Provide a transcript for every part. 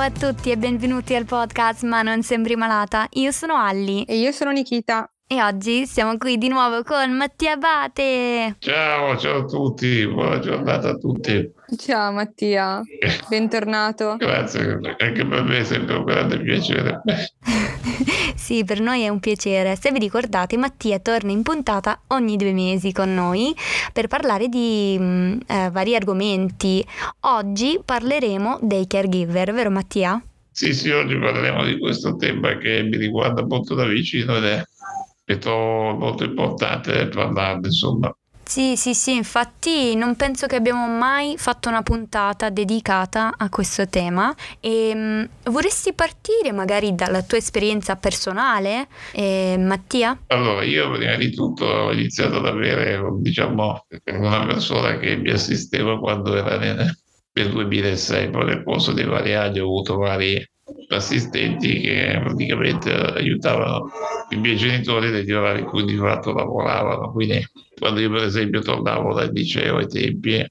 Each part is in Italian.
Ciao a tutti e benvenuti al podcast Ma non sembri malata. Io sono Alli. E io sono Nikita. E oggi siamo qui di nuovo con Mattia Abate. Ciao, ciao a tutti, buona giornata a tutti. Ciao Mattia, bentornato. Grazie, anche per me è sempre un grande piacere. sì, per noi è un piacere. Se vi ricordate, Mattia torna in puntata ogni due mesi con noi per parlare di mh, eh, vari argomenti. Oggi parleremo dei caregiver, vero Mattia? Sì, sì, oggi parleremo di questo tema che mi riguarda molto da vicino ed è molto importante parlarne, insomma. Sì, sì, sì, infatti non penso che abbiamo mai fatto una puntata dedicata a questo tema e um, vorresti partire magari dalla tua esperienza personale, eh, Mattia? Allora, io prima di tutto ho iniziato ad avere, diciamo, una persona che mi assisteva quando era nel, nel 2006, poi nel corso dei vari anni ho avuto vari assistenti che praticamente aiutavano i miei genitori negli orari in cui di fatto lavoravano. Quindi quando io per esempio tornavo dal liceo ai tempi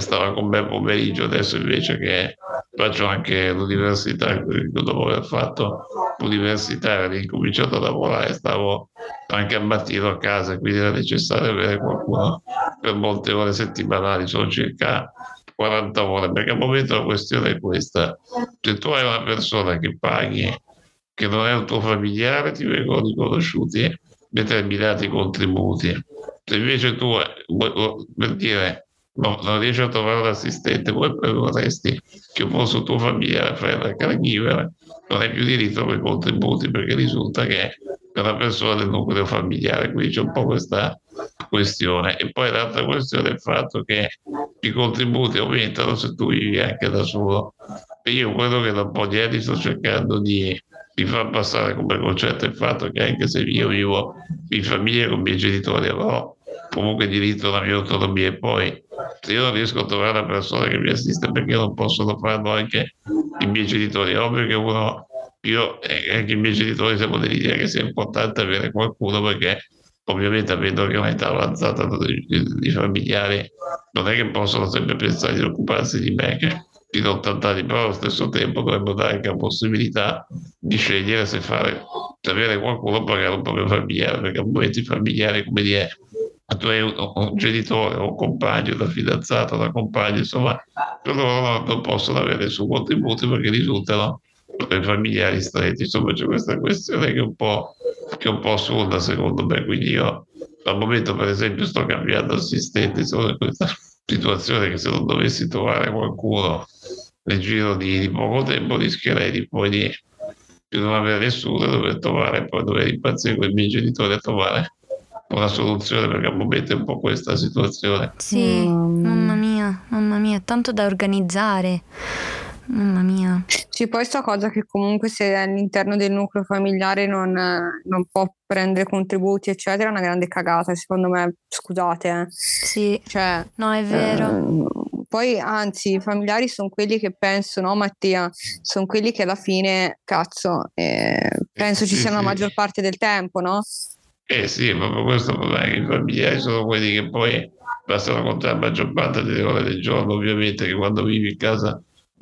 stava con me il pomeriggio, adesso invece che faccio anche l'università, dopo aver fatto l'università e incominciato a lavorare, stavo anche al mattino a casa, quindi era necessario avere qualcuno per molte ore settimanali, sono circa 40 ore, perché al momento la questione è questa. Se tu hai una persona che paghi, che non è un tuo familiare, ti vengono riconosciuti determinati contributi. Se invece tu, per dire, no, non riesci a trovare un assistente, come vorresti che fosse un tuo familiare fare da caregiver, non hai più diritto ai contributi perché risulta che è una persona del nucleo familiare, quindi c'è un po' questa questione. E poi l'altra questione è il fatto che i contributi aumentano se tu vivi anche da solo. E io quello che da un po' di anni sto cercando di, di far passare come concetto il fatto che anche se io vivo in famiglia con i miei genitori avrò comunque diritto alla mia autonomia e poi se io non riesco a trovare una persona che mi assiste perché non possono farlo anche i miei genitori, è ovvio che uno io e anche i miei genitori siamo dell'idea che sia importante avere qualcuno perché ovviamente avendo anche un'età avanzata di, familiari non è che possono sempre pensare di occuparsi di me che fino a 80 anni però allo stesso tempo dovremmo dare anche la possibilità di scegliere se fare se avere qualcuno a pagare un proprio familiare perché a momenti familiari come dire tu hai un, un, genitore un compagno, una fidanzata, una compagna, insomma, loro non possono avere suo contributo perché risultano per familiari stretti, insomma c'è questa questione che è un po', che è un po assurda secondo me, quindi io al momento per esempio sto cambiando assistente, sono in questa situazione che se non dovessi trovare qualcuno nel giro di, di poco tempo rischierei di poi di, di non avere nessuno, dover trovare, poi dover impazzire con i miei genitori a trovare una soluzione perché al momento è un po' questa situazione. Sì, mm. mamma mia, mamma mia, tanto da organizzare. Mamma mia. Sì, poi sta cosa che comunque se all'interno del nucleo familiare non, non può prendere contributi, eccetera, è una grande cagata, secondo me. Scusate. Eh. Sì. Cioè, no, è vero. Eh, poi, anzi, i familiari sono quelli che penso, no, Mattia? Sono quelli che alla fine, cazzo, eh, penso ci siano la maggior parte del tempo, no? Eh sì, proprio questo problema che i familiari sono quelli che poi bastano contare la maggior parte delle ore del giorno, ovviamente che quando vivi in casa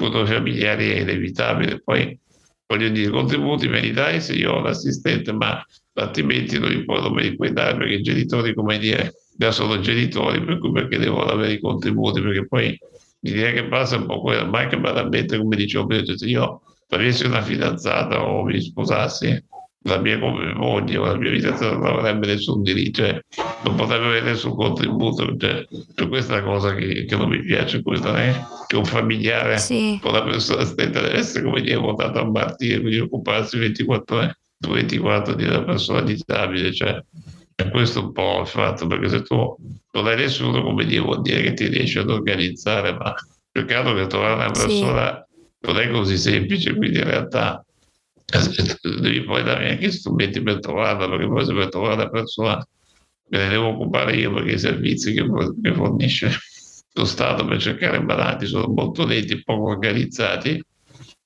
con i familiari è inevitabile. Poi voglio dire, i contributi me li dai se io ho l'assistente, ma altrimenti non non me li puoi dare perché i genitori, come dire, già sono genitori, per cui perché devono avere i contributi, perché poi l'idea che passa un po' quella, ma anche banalmente, come dicevo prima, se io avessi una fidanzata o mi sposassi, la mia moglie o la mia vita non avrebbe nessun diritto, cioè non potrebbe avere nessun contributo. Cioè, per questa cosa che, che, non mi piace, questo è che un familiare sì. con la persona stessa deve essere come dire votato a martire, quindi occuparsi 24 ore su 24 di una persona disabile. Cioè, questo è un po' il fatto, perché se tu non hai nessuno, come dire, vuol dire che ti riesci ad organizzare, ma peccato che trovare una persona sì. non è così semplice, quindi in realtà devi poi dare anche strumenti per trovarla, perché poi se per trovare la persona. Me ne devo occupare io perché i servizi che, che fornisce lo Stato per cercare malati sono molto lenti, poco organizzati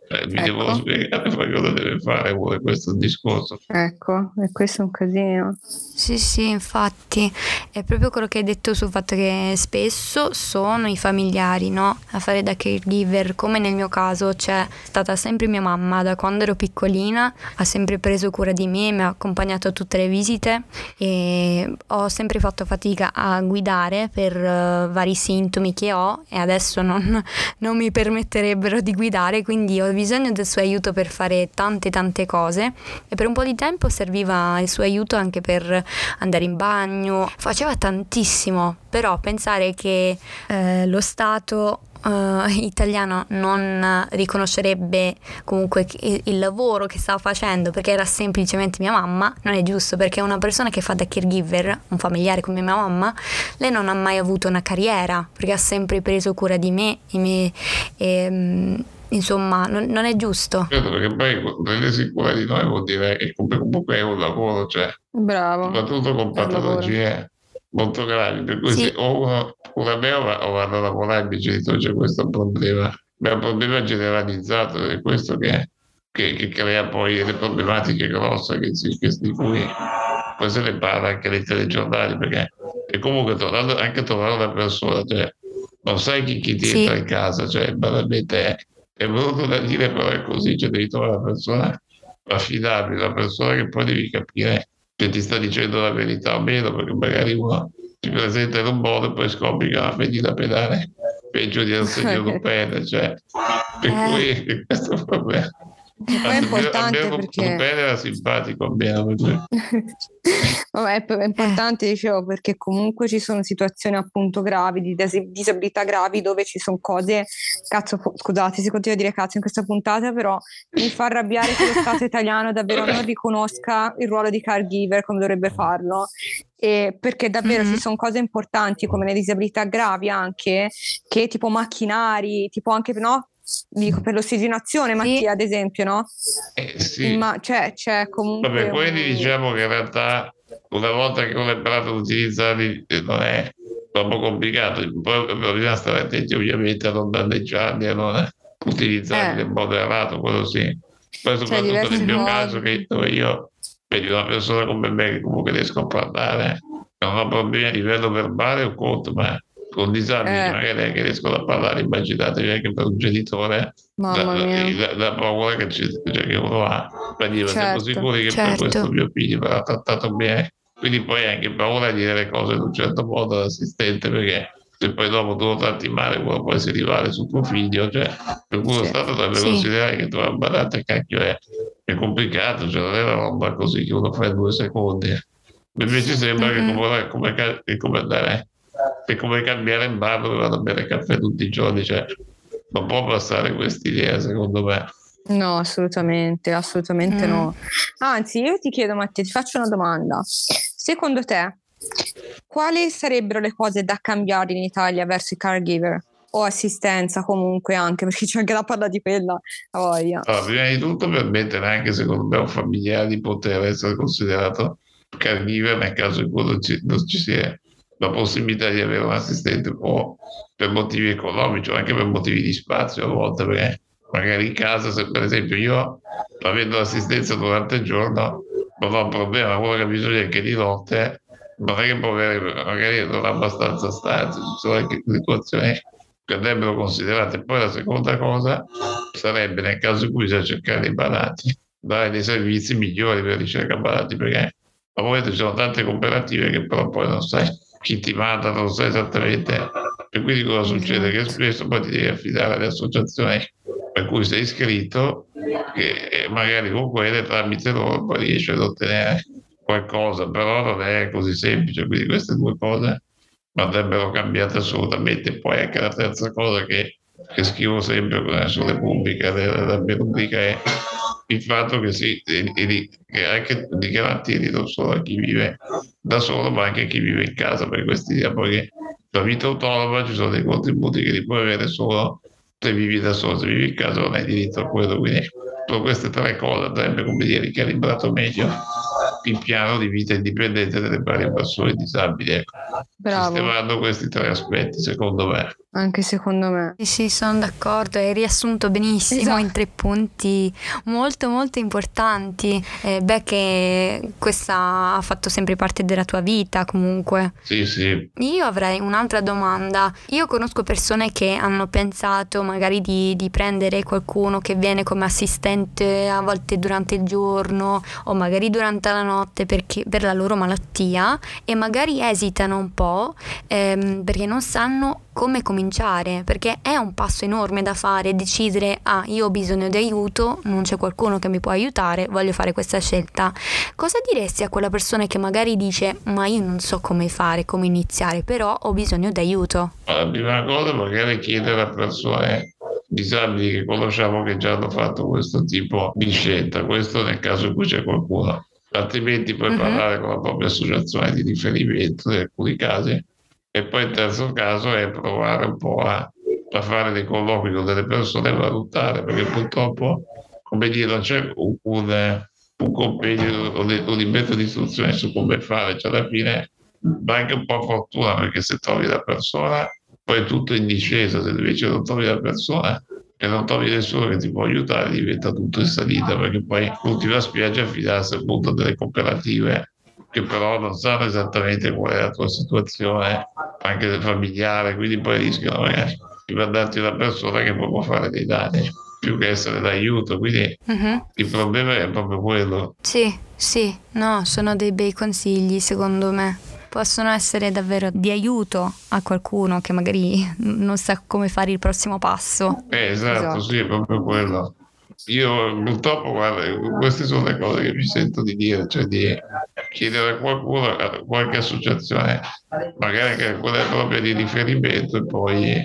Eh, mi ecco. devo spiegare poi cosa deve fare pure questo discorso. Ecco, e questo è un casino. Sì, sì, infatti è proprio quello che hai detto sul fatto che spesso sono i familiari no? a fare da caregiver, come nel mio caso c'è stata sempre mia mamma da quando ero piccolina, ha sempre preso cura di me, mi ha accompagnato a tutte le visite e ho sempre fatto fatica a guidare per uh, vari sintomi che ho e adesso non, non mi permetterebbero di guidare, quindi ho bisogno del suo aiuto per fare tante tante cose e per un po' di tempo serviva il suo aiuto anche per andare in bagno, faceva tantissimo, però pensare che eh, lo Stato Uh, italiano non riconoscerebbe comunque il, lavoro che stava facendo perché era semplicemente mia mamma, non è giusto perché una persona che fa da caregiver, un familiare come mia mamma, lei non ha mai avuto una carriera perché ha sempre preso cura di me me, e mm, insomma non, non, è giusto. Certo, perché poi prendersi cura di noi vuol dire che comunque è un lavoro, cioè, Bravo. soprattutto con patologie molto gravi, per cui sì. se o uno cura me o vado a lavorare, i miei genitori c'è questo problema, ma è un problema generalizzato, è questo che, che, che crea poi delle problematiche grosse che, che, di cui poi se ne parla anche nei telegiornali, perché e comunque tornando, anche trovare una persona, cioè, non sai chi, chi ti sì. entra in casa, cioè banalmente è brutto da dire, però è così, cioè devi trovare una persona affidabile, una persona che poi devi capire che ti sta dicendo la verità o meno, perché magari uno si presenta in un modo e poi scopri che ha vedi da pedale peggio di un segno pene, cioè, per eh. cui questo è un problema. E poi è importante perché... era simpatico almeno Vabbè, è importante, dicevo, perché comunque ci sono situazioni appunto gravi, di disabilità gravi, dove ci sono cose, cazzo, scusate si continua a dire cazzo in questa puntata, però mi fa arrabbiare che lo Stato italiano davvero non riconosca il ruolo di caregiver come dovrebbe farlo. E perché davvero mm-hmm. ci sono cose importanti come le disabilità gravi anche, che tipo macchinari, tipo anche no, dico per l'ossigenazione, Mattia, sì. ad esempio, no? Eh, sì. Ma c'è, c'è comunque. Vabbè, quindi un... diciamo che in realtà una volta che uno è imparato ad utilizzarli eh, non è troppo complicato, poi bisogna stare attenti ovviamente a non danneggiarli, a non utilizzarli eh. nel modo errato, quello sì. Poi soprattutto nel mio modi. caso che io vedi una persona come me che comunque riesco a parlare, non ho problemi a livello verbale o conto, ma con disabili eh. magari che riescono a parlare, immaginatevi anche per un genitore la, la, la, paura che, cioè, che, uno ha. Per dire, certo, siamo sicuri che certo. per questo mio figlio verrà trattato bene. Quindi poi anche paura di dire le cose in un certo modo all'assistente perché se poi dopo tu lo tratti male uno poi si rivale su tuo figlio cioè, per cui lo Stato dovrebbe sì. considerare che tu badate cacchio è, è complicato cioè non è una roba così che uno fa in due secondi invece sembra mm-hmm. che come, come, come andare è come cambiare in bar dove vado a bere caffè tutti i giorni, cioè non può passare questa idea secondo me. No, assolutamente, assolutamente mm. no. Anzi, io ti chiedo Mattia, ti faccio una domanda. Secondo te, quali sarebbero le cose da cambiare in Italia verso i caregiver? O assistenza comunque anche, perché c'è anche da parlare di quella a voglia. Allora, prima di tutto permettere anche secondo me a un familiare di poter essere considerato caregiver nel caso in cui non ci, non ci sia la possibilità di avere un assistente o per motivi economici o anche per motivi di spazio a volte, perché magari in casa, se per esempio io avendo l'assistenza durante il giorno non ho un problema, quello che ha bisogno è che di notte non è che può magari non ha abbastanza stanze, ci sono anche situazioni che andrebbero considerate. Poi la seconda cosa sarebbe nel caso in cui bisogna cercare dei balati, dare dei servizi migliori per ricerca balati, perché a volte ci sono tante cooperative che però poi non sai chi ti manda non sai esattamente. E quindi cosa succede? Che spesso poi ti devi affidare alle associazioni per cui sei iscritto, che magari con quelle tramite loro poi riesci ad ottenere qualcosa, però non è così semplice. Quindi queste due cose andrebbero cambiate assolutamente. Poi anche la terza cosa che, che scrivo sempre sulle Repubblica, della rubrica è il fatto che, si, che anche di garantire non solo a chi vive da solo, ma anche a chi vive in casa, per questi poi che la vita autonoma ci sono dei contributi che li puoi avere solo se vivi da solo, se vivi in casa non hai diritto a quello, quindi sono queste tre cose andrebbe come dire ricalibrato meglio il piano di vita indipendente delle varie persone disabili. Ecco. Bravo. sistemando questi tre aspetti, secondo me. Anche secondo me. Sì, sì, sono d'accordo, hai riassunto benissimo Esatto. in tre punti molto molto importanti. Eh, beh, che questa ha fatto sempre parte della tua vita comunque. Sì, sì, Io avrei un'altra domanda. Io conosco persone che hanno pensato magari di, di prendere qualcuno che viene come assistente a volte durante il giorno o magari durante la notte perché, per la loro malattia e magari esitano un po' ehm, perché non sanno come cominciare, perché è un passo enorme da fare, decidere, ah, io ho bisogno di aiuto, non c'è qualcuno che mi può aiutare, voglio fare questa scelta. Cosa diresti a quella persona che magari dice, ma io non so come fare, come iniziare, però ho bisogno di aiuto? la prima cosa magari chiedere a persone disabili che conosciamo che già hanno fatto questo tipo di scelta, questo nel caso in cui c'è qualcuno. Altrimenti puoi Mhm. parlare con la propria associazione di riferimento in alcuni casi. E poi il terzo caso è provare un po' a, a fare dei colloqui con delle persone e valutare, perché purtroppo, come dire, non c'è un, un, un compendio o un libretto di istruzioni su come fare, cioè alla fine va anche un po' fortuna perché se trovi la persona poi è tutto in discesa, se invece non trovi la persona e non trovi nessuno che ti può aiutare diventa tutto in salita perché poi tutti la spiaggia a fidarsi appunto delle cooperative che però non sanno esattamente qual è la tua situazione anche familiare, quindi poi rischiano magari di mandarti una persona che può fare dei danni più che essere d'aiuto, quindi Mhm. il problema è proprio quello. Sì, sì, no, sono dei bei consigli secondo me. Possono essere davvero di aiuto a qualcuno che magari non sa come fare il prossimo passo. Eh, esatto, Esatto. sì, è proprio quello. Io purtroppo, guarda, queste sono le cose che mi sento di dire, cioè di chiedere a qualcuno, a qualche associazione, magari che è quella propria di riferimento e poi,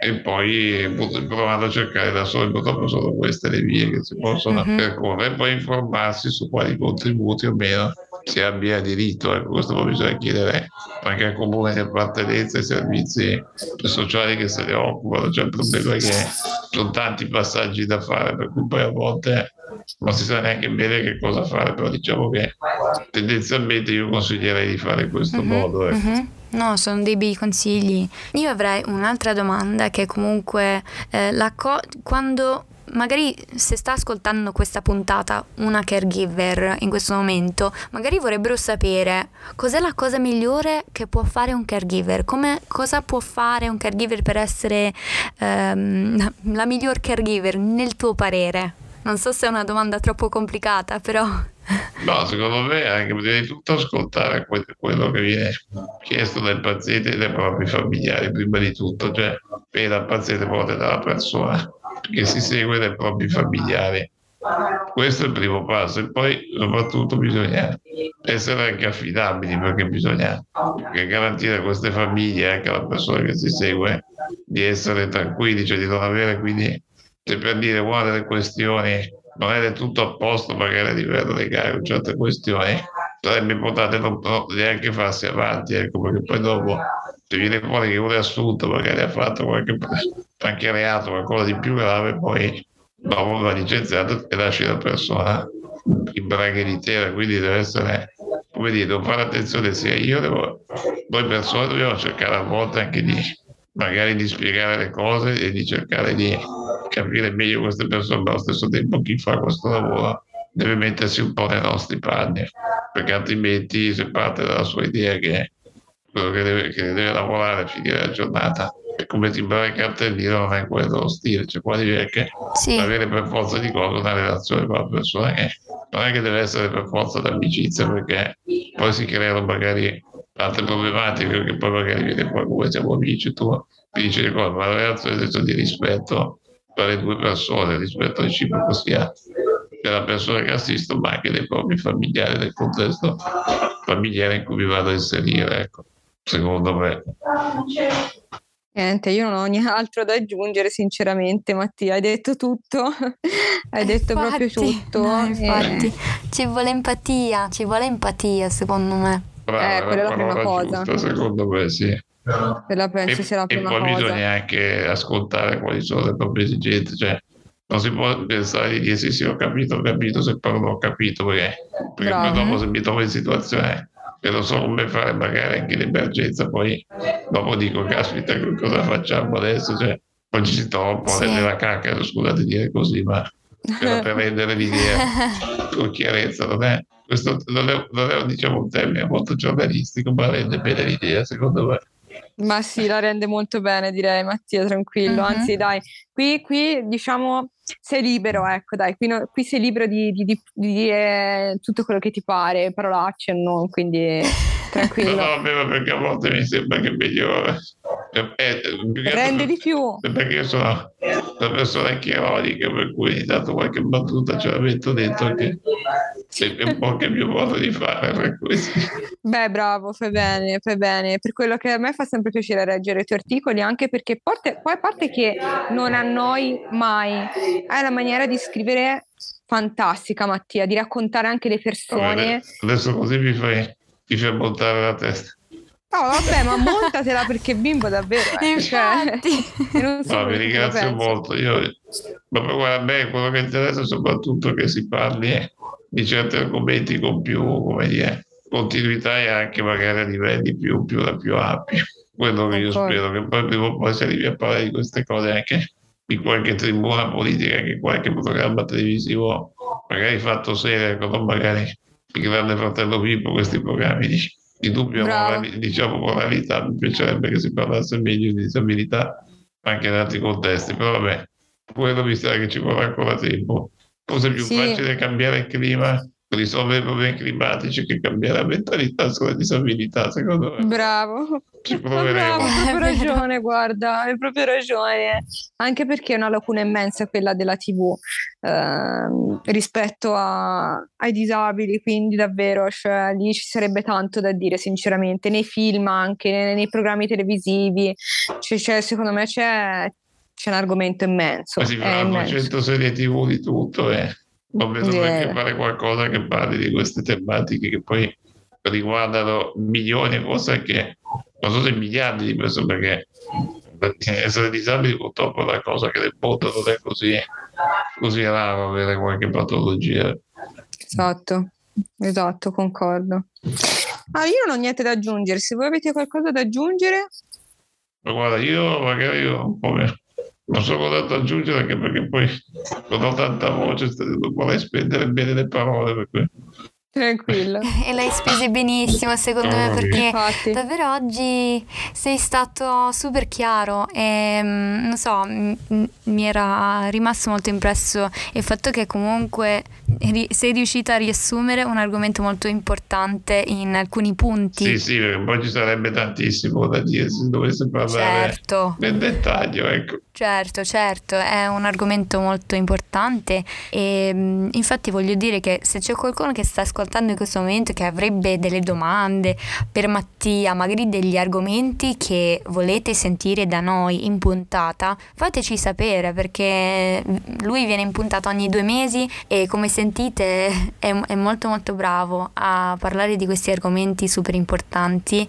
e poi provando a cercare da soli, purtroppo sono queste le vie che si possono Mhm. percorrere e poi informarsi su quali contributi o meno si abbia diritto. Ecco, questo poi bisogna chiedere anche al comune di appartenenza ai servizi sociali che se ne occupano. Cioè, il problema è che sono tanti passaggi da fare, per cui poi a volte non si sa neanche bene che cosa fare, però diciamo che tendenzialmente io consiglierei di fare in questo Mhm, modo. ecco. mhm. No, sono dei bei consigli. Io avrei un'altra domanda che comunque eh, la co- quando magari se sta ascoltando questa puntata una caregiver in questo momento, magari vorrebbero sapere cos'è la cosa migliore che può fare un caregiver, come, cosa può fare un caregiver per essere ehm, la miglior caregiver nel tuo parere. Non so se è una domanda troppo complicata, però... No, secondo me anche prima di tutto ascoltare que- quello che viene chiesto dal paziente e dai propri familiari, prima di tutto, cioè per dal paziente proprio dalla persona che si segue dai propri familiari. Questo è il primo passo e poi soprattutto bisogna essere anche affidabili perché bisogna garantire a queste famiglie, anche alla persona che si segue, di essere tranquilli, cioè di non avere quindi, se per dire una delle questioni non è tutto a posto magari a livello legale certe questioni, sarebbe importante non neanche farsi avanti, ecco, perché poi dopo se viene fuori che uno è assunto, magari ha fatto qualche anche reato, qualcosa di più grave, poi dopo va licenziato e lasci la persona in braghe di terra, quindi deve essere, come dire, devo fare attenzione sia io, devo, noi persone dobbiamo cercare a volte anche di magari di spiegare le cose e di cercare di capire meglio queste persone, ma allo stesso tempo chi fa questo lavoro deve mettersi un po' nei nostri panni, perché altrimenti se parte dalla sua idea che quello che deve, che deve lavorare e finire la giornata. È come timbrare il cartellino non è quello dello stile, cioè qua devi anche Sì. avere per forza di cose una relazione con la persona che non è che deve essere per forza d'amicizia perché poi si creano magari altre problematiche perché poi magari viene qualcuno siamo amici tu mi dici le cose ma la relazione è di rispetto tra le due persone rispetto reciproco sia della persona che assisto ma anche dei propri familiari del contesto familiare in cui mi vado a inserire ecco secondo me Niente, io non ho nient'altro da aggiungere, sinceramente, Mattia, hai detto tutto, hai detto proprio Infatti, tutto. no, e- infatti, ci vuole empatia, ci vuole empatia secondo me. Brava, Eh, quella è la prima cosa. giusta, secondo me sì Quella penso e, sia la e prima poi cosa. bisogna anche ascoltare quali sono le proprie esigenze, cioè non si può pensare di dire sì sì ho capito, ho capito, se poi non ho capito perché, perché poi dopo se mi trovo in situazione e non so come fare magari anche in emergenza, poi dopo dico, caspita, cosa facciamo adesso? Cioè, poi ci si trova un po' sì. nella cacca, scusate dire così, ma per, per rendere l'idea con chiarezza, non è, questo non è, non è diciamo, un termine molto giornalistico, ma rende bene l'idea, secondo me. Ma sì, la rende molto bene, direi Mattia, tranquillo. Mm-hmm. Anzi, dai, qui, qui diciamo sei libero, ecco, dai, qui, no, qui sei libero di, di, di, di, dire tutto quello che ti pare, parolacce o no, quindi tranquillo. no, perché a volte mi sembra che migliore. Eh, eh, Rende di più. Perché io sono una persona chiarodica, per cui tanto qualche battuta ce la metto dentro che è un po' che mio modo di fare. Per cui Beh, bravo, fai bene, fai bene. Per quello che a me fa sempre piacere leggere i tuoi articoli, anche perché porte, poi a parte che non annoi mai, hai la maniera di scrivere fantastica, Mattia, di raccontare anche le persone. Vabbè, adesso così mi fai, mi fai montare la testa. No, vabbè, ma montatela perché bimbo davvero. Eh. Cioè, no, vi ringrazio molto. Io, ma guarda, a me quello che interessa è soprattutto che si parli di certi argomenti con più, come dire, continuità e anche magari a livelli più, più, più ampi. Quello che io spero che poi prima o poi si arrivi a parlare di queste cose anche in qualche tribuna politica, anche in qualche programma televisivo, magari fatto serio, non magari il grande fratello Pippo, questi programmi di, di dubbia morali, diciamo, moralità. Mi piacerebbe che si parlasse meglio di disabilità anche in altri contesti, però vabbè, quello mi sa che ci vorrà ancora tempo. Forse è più sì. facile cambiare il clima risolvere i problemi climatici che cambiare la mentalità sulla disabilità, secondo me. Bravo. Ci proveremo. Bravo, hai proprio ragione, guarda, hai proprio ragione. Anche perché è una lacuna immensa quella della TV eh, rispetto a, ai disabili, quindi davvero, cioè, lì ci sarebbe tanto da dire, sinceramente, nei film anche, nei, nei programmi televisivi, cioè, cioè, secondo me c'è, c'è un argomento immenso. Ma si faranno 100 serie TV di tutto, eh non vedo yeah. che fare qualcosa che parli di queste tematiche che poi riguardano milioni, forse anche non so se miliardi di persone, perché, perché essere disabili purtroppo è una cosa che nel mondo non è così, così raro avere qualche patologia. Esatto, esatto, concordo. Ah, io non ho niente da aggiungere, se voi avete qualcosa da aggiungere... Ma guarda, io magari io un po' non so cosa da aggiungere anche perché poi non ho tanta voce, non vorrei spendere bene le parole per cui Tranquillo. e l'hai spese benissimo secondo oh, me perché infatti. davvero oggi sei stato super chiaro e mm, non so, mi era rimasto molto impresso il fatto che comunque sei riuscita a riassumere un argomento molto importante in alcuni punti. Sì, sì, perché poi ci sarebbe tantissimo da dire se dovesse parlare certo. nel dettaglio, ecco. Certo, certo, è un argomento molto importante e mm, infatti voglio dire che se c'è qualcuno che sta ascoltando in questo momento che avrebbe delle domande per Mattia, magari degli argomenti che volete sentire da noi in puntata, fateci sapere perché lui viene in puntata ogni due mesi e come sentite è, è molto molto bravo a parlare di questi argomenti super importanti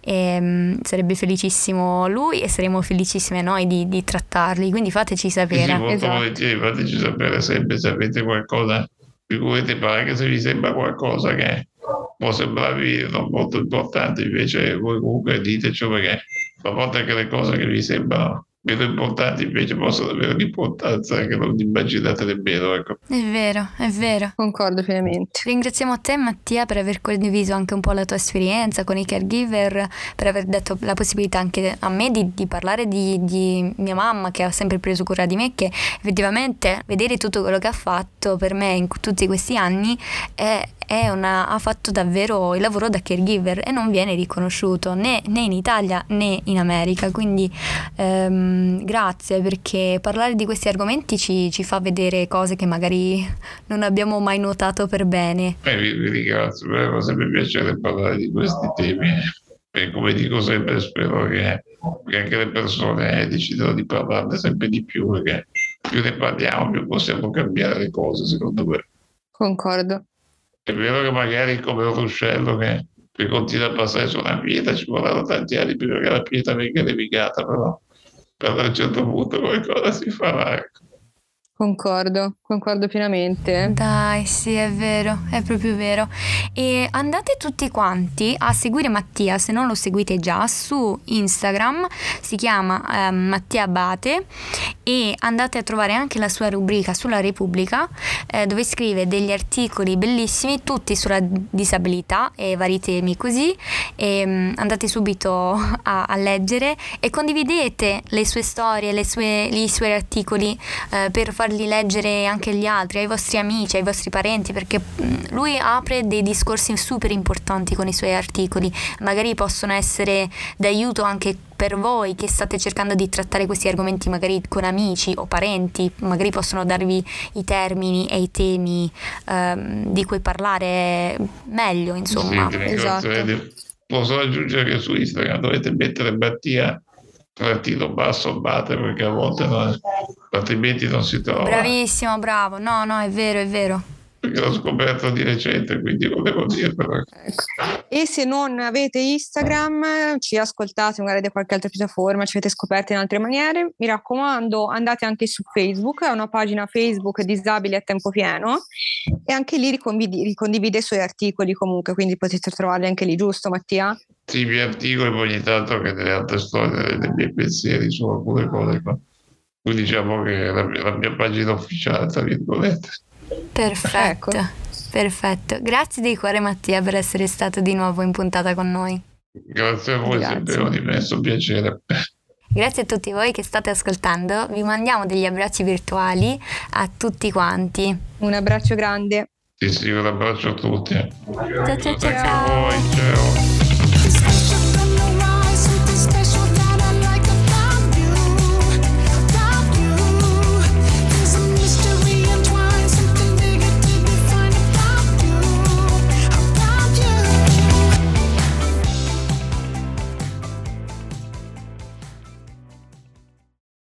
e um, sarebbe felicissimo lui e saremo felicissime noi di, di trattare ascoltarli, quindi fateci sapere. Sì, esatto. volentieri, fateci sapere sempre se avete qualcosa di cui volete parlare, anche se vi sembra qualcosa che può sembrarvi non molto importante, invece voi comunque diteci perché a volte anche le cose che vi sembrano meno importanti invece possono avere un'importanza che non immaginate nemmeno. Ecco. È vero, è vero. Concordo pienamente. Ringraziamo te Mattia per aver condiviso anche un po' la tua esperienza con i caregiver, per aver dato la possibilità anche a me di, di parlare di, di, mia mamma che ha sempre preso cura di me, che effettivamente vedere tutto quello che ha fatto per me in tutti questi anni è, una, ha fatto davvero il lavoro da caregiver e non viene riconosciuto né, né in Italia né in America. Quindi ehm, grazie perché parlare di questi argomenti ci, ci, fa vedere cose che magari non abbiamo mai notato per bene. Eh, vi, vi ringrazio, mi fa sempre piacere parlare di questi temi. E come dico sempre, spero che, che anche le persone decidano di parlarne sempre di più perché più ne parliamo, più possiamo cambiare le cose, secondo me. Concordo. È vero che magari come un ruscello che, che continua a passare su una pietra ci vorranno tanti anni prima che la pietra venga levigata, però, però a un certo punto qualcosa si farà. Ecco. Concordo, concordo pienamente. Dai, sì, è vero, è proprio vero. E andate tutti quanti a seguire Mattia, se non lo seguite già, su Instagram, si chiama eh, Mattia Abate e andate a trovare anche la sua rubrica sulla Repubblica, eh, dove scrive degli articoli bellissimi, tutti sulla disabilità e vari temi così. E, um, andate subito a, a, leggere e condividete le sue storie, le sue, i suoi articoli eh, per far farli leggere anche agli altri, ai vostri amici, ai vostri parenti, perché lui apre dei discorsi super importanti con i suoi articoli, magari possono essere d'aiuto anche per voi che state cercando di trattare questi argomenti magari con amici o parenti, magari possono darvi i termini e i temi ehm, di cui parlare meglio, insomma. Sì, esatto. Posso aggiungere che su Instagram dovete mettere Mattia trattino basso batte perché a volte non, altrimenti non si trova. Bravissimo, bravo. No, no, è vero, è vero perché l'ho scoperto di recente, quindi volevo dirvelo. Ecco. E se non avete Instagram, ci ascoltate magari da qualche altra piattaforma, ci avete scoperto in altre maniere, mi raccomando andate anche su Facebook, è una pagina Facebook Disabili a tempo pieno e anche lì ricondivide, ricondivide i suoi articoli comunque, quindi potete trovarli anche lì, giusto Mattia? Sì, i miei articoli poi ogni tanto che delle altre storie, dei miei pensieri su alcune cose qua. Quindi diciamo che la mia, la mia pagina ufficiale, tra virgolette. Perfetto, ecco. perfetto. Grazie di cuore Mattia per essere stato di nuovo in puntata con noi. Grazie a voi, Grazie. sempre un immenso piacere. Grazie a tutti voi che state ascoltando, vi mandiamo degli abbracci virtuali a tutti quanti. Un abbraccio grande. Sì, sì, un abbraccio a tutti. Ciao ciao ciao. ciao. A voi, ciao.